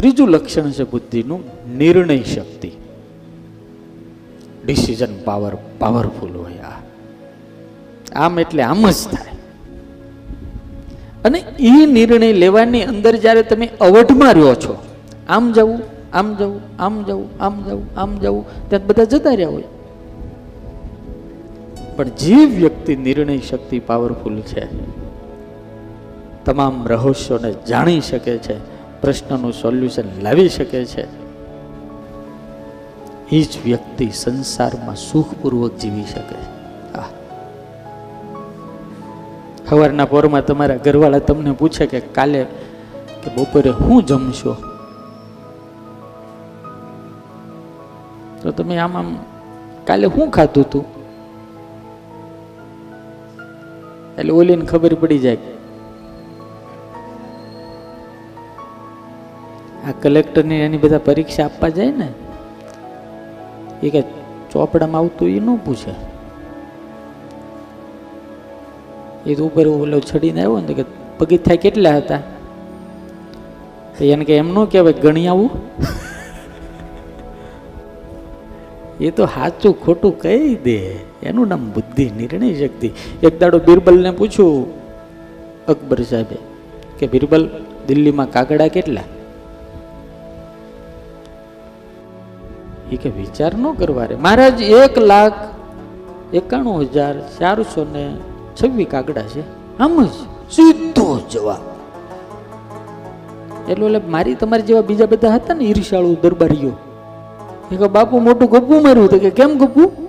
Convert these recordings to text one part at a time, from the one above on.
ત્રીજું લક્ષણ છે બુદ્ધિનું નિર્ણય શક્તિ. ડિસિઝન પાવર પાવરફુલ હોય આ. આમ એટલે આમ જ થાય. અને એ નિર્ણય લેવાની અંદર જ્યારે તમે અવઢમાં રહ્યો છો, આમ જવું આમ જવું આમ જવું આમ જવું આમ જવું, ત્યાં બધા જતા રહ્યા હોય. પણ જે વ્યક્તિ નિર્ણય શક્તિ પાવરફુલ છે, તમામ રહસ્યોને જાણી શકે છે પ્રશ્નનું સોલ્યુશન લાવી શકે છે. એ જ વ્યક્તિ સંસારમાં સુખપૂર્વક જીવી શકે. સવારના પોરમાં તમારા ઘરવાળા તમને પૂછે કે કાલે કે બપોરે શું જમશો? તો તમે આમ આમ, કાલે શું ખાધું તું? એટલે ઓલીને ખબર પડી જાય કલેક્ટરની એની બધા પરીક્ષા આપવા જાય ને, એ કે ચોપડામાં આવતું એ ન પૂછે. એ તો ઉપર ઓલો છડીને આવ્યો ને કે પગથિયા કેટલા હતા? તો એને કે એમ ન કહેવાય ગણી આવું. એ તો સાચું ખોટું કહી દે. એનું નામ બુદ્ધિ નિર્ણય શક્તિ. એક દાડો બિરબલને પૂછ્યું અકબર સાહેબે કે બિરબલ દિલ્હીમાં કાગડા કેટલા? એ કે વિચાર ન કરવા રે. મહારાજ એક લાખ એકાણું હજાર ચારસો ને છવ્વીસ કાગડા છે. આમ જ? સીધો જવાબ. એટલે એટલે મારી તમારી જેવા બીજા બધા હતા ને ઈર્ષાળુ દરબારીઓ. એ કે બાપુ મોટું ગપ્પું માર્યું તો કે કેમ ગપ્પું?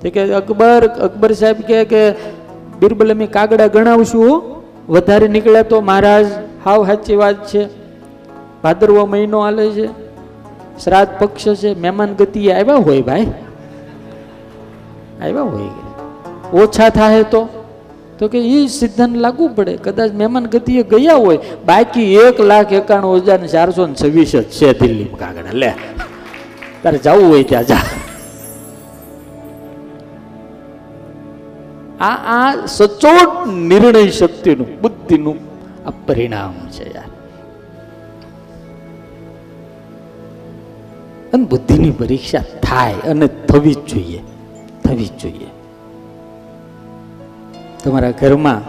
તો કે અકબર અકબર સાહેબ કહે કે બિરબલ અમે કાગડા ગણાવશું વધારે નીકળ્યા તો મહારાજ હાવ સાચી વાત છે. ભાદરવો મહિનો હાલે છે. શ્રાદ્ધ પક્ષ છે, મહેમાન ગતિ આવ્યા હોય ભાઈ. આવ્યા હોય. ઓછા થાય તો. તો કે એ સિદ્ધાંત લાગુ પડે. કદાચ મહેમાન ગતિએ ગયા હોય. બાકી એક લાખ એકાણું હજાર ચારસો ને છવ્વીસ જ છે દિલ્હીમાં કાગડા. લે. તારે જવું હોય ત્યાં જા. આ આ સચોટ નિર્ણય શક્તિનું, બુદ્ધિનું આ પરિણામ છે યાર. અને બુદ્ધિની પરીક્ષા થાય અને થવી જ જોઈએ, થવી જ જોઈએ. તમારા ઘરમાં,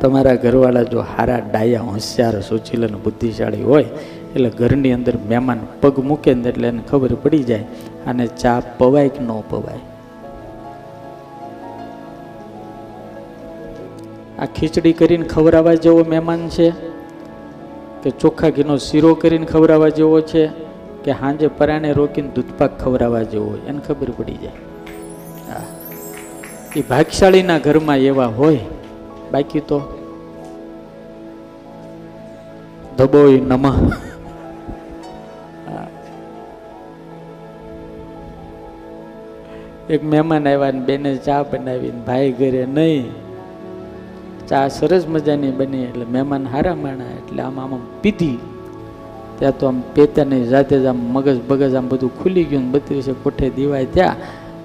તમારા ઘરવાળા જો હારા, ડાયા, હોશિયાર, સુચીલ અને બુદ્ધિશાળી હોય, એટલે ઘરની અંદર મહેમાન પગ મૂકે ને એટલે એને ખબર પડી જાય અને ચા પવાય કે ન પવાય. આ ખીચડી કરીને ખવડાવવા જેવો મહેમાન છે કે ચોખ્ખા ઘીનો શીરો કરીને ખવડાવવા જેવો છે? કે હાંજે પરાણે રોકીને દૂધપાક ખવડાવવા જેવો હોય, એને ખબર પડી જાય. હા. એ ભાગશાળીના ઘરમાં એવા હોય, બાકી તો ધબોય નમઃ. એક મહેમાન આવ્યા ને બેને ચા બનાવીને ભાઈ ઘરે નહીં. ચા સરસ મજાની બની, એટલે મહેમાન હારા માણા, એટલે આમ આમ પીધી. ત્યાં તો આમ પેતાની જાતે જ આમ મગજ બગજ આમ બધું ખુલી ગયું ને બત્રીસે કોઠે દીવાય ત્યાં.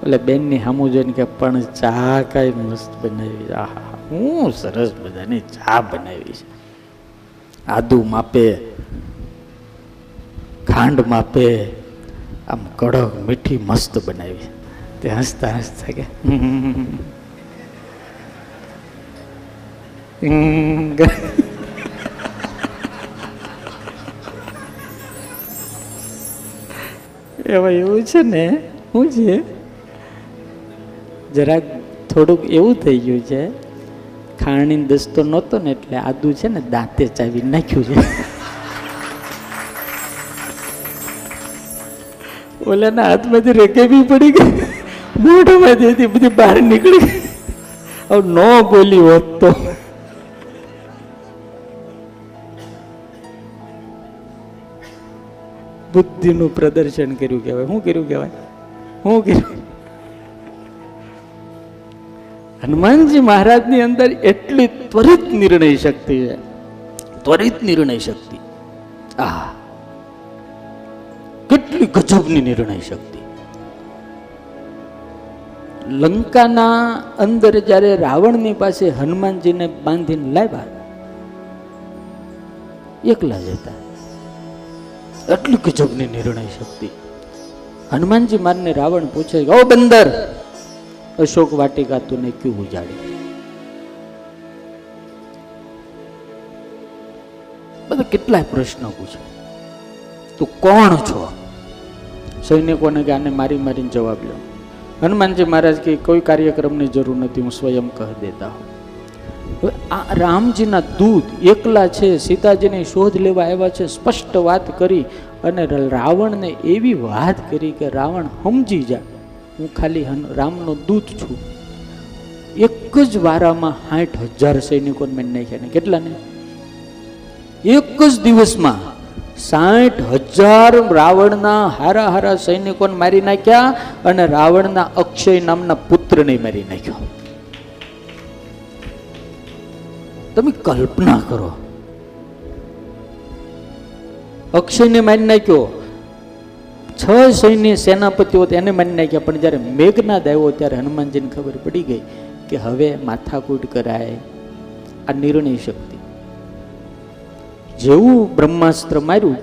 એટલે બેનની સામું જોઈને કે, પણ ચા કાંઈ મસ્ત બનાવી આહા હું સરસ બધાની ચા બનાવી છે. આદુ માપે, ખાંડ માપે, આમ કડક, મીઠી, મસ્ત બનાવી તે હસતા હસતા કે એવા એવું છે ને? શું છે? જરાક થોડુંક એવું થઈ ગયું છે. ખાણી દસ્તો નહોતો ને એટલે આદુ છે ને દાંતે ચાવી નાખ્યું છે. ઓલાના હાથમાંથી રેકેબી પડી ગઈ. મોઢામાંથી બધી બહાર નીકળી હવે ન બોલી હોત તો. બુદ્ધિનું પ્રદર્શન કર્યું કહેવાય. શું કર્યું કહેવાય? શું કર્યું? હનુમાનજી મહારાજની અંદર એટલી ત્વરિત નિર્ણય શક્તિ છે. ત્વરિત નિર્ણય શક્તિ. આ કેટલી ગજબની નિર્ણય શક્તિ. લંકાના અંદર જ્યારે રાવણની પાસે હનુમાનજીને બાંધીને લાવ્યા, એકલા જ હતા એટલી ગજબની નિર્ણય શક્તિ. હનુમાનજી મારને રાવણ પૂછે, ઓ બંદર! અશોક વાટિકા તુને ક્યું ઉજાડી? બધા કેટલાય પ્રશ્નો પૂછે. તું કોણ છો? સૈનિકોને કે આને મારી મારીને જવાબ લો. હનુમાનજી મહારાજ કે, કોઈ કાર્યક્રમની જરૂર નથી, હું સ્વયં કહી દેતા હું આ રામજીના દૂત એકલા છે, સીતાજીની શોધ લેવા આવ્યા છે, સ્પષ્ટ વાત કરી અને રાવણને એવી વાત કરી કે રાવણ સમજી જા, હું ખાલી રામનો દૂત છું. એક જ વારામાં સાઠ હજાર સૈનિકોને મેં નાખ્યા ને કેટલાને? એક જ દિવસમાં સાઠ હજાર રાવણના હારા હારા સૈનિકોને મારી નાખ્યા અને રાવણના અક્ષય નામના પુત્રને મારી નાખ્યો. તમે કલ્પના કરો. અક્ષયને મારી નાખ્યો. છ સૈન્ય સેનાપતિઓ એને મારી નાખ્યા, પણ જ્યારે મેઘનાદ આવ્યો ત્યારે હનુમાનજીને ખબર પડી ગઈ કે હવે માથાકૂટ કરાય આ નિર્ણય શક્તિ. જેવું બ્રહ્માસ્ત્ર માર્યું,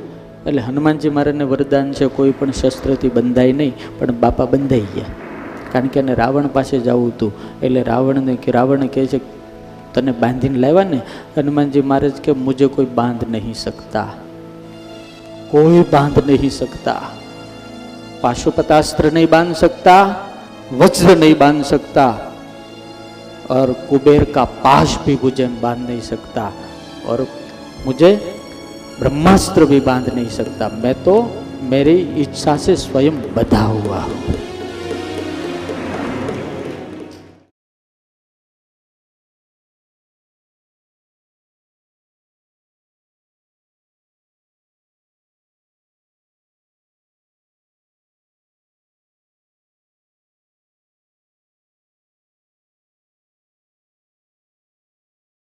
એટલે હનુમાનજી મારાને વરદાન છે, કોઈ પણ શસ્ત્રથી બંધાય નહીં, પણ બાપા બંધાઈ ગયા. કારણ કે એને રાવણ પાસે જવું હતું, એટલે રાવણને રાવણ કહે છે तने बांधी लेवा ने हनुमान जी महाराज के मुझे कोई बाँध नहीं सकता कोई बाँध नहीं सकता पाशुपतास्त्र नहीं बाँध सकता वज्र नहीं बाँध सकता और कुबेर का पाश भी मुझे बाँध नहीं सकता और मुझे ब्रह्मास्त्र भी बाँध नहीं सकता मैं तो मेरी इच्छा से स्वयं बधा हुआ हूँ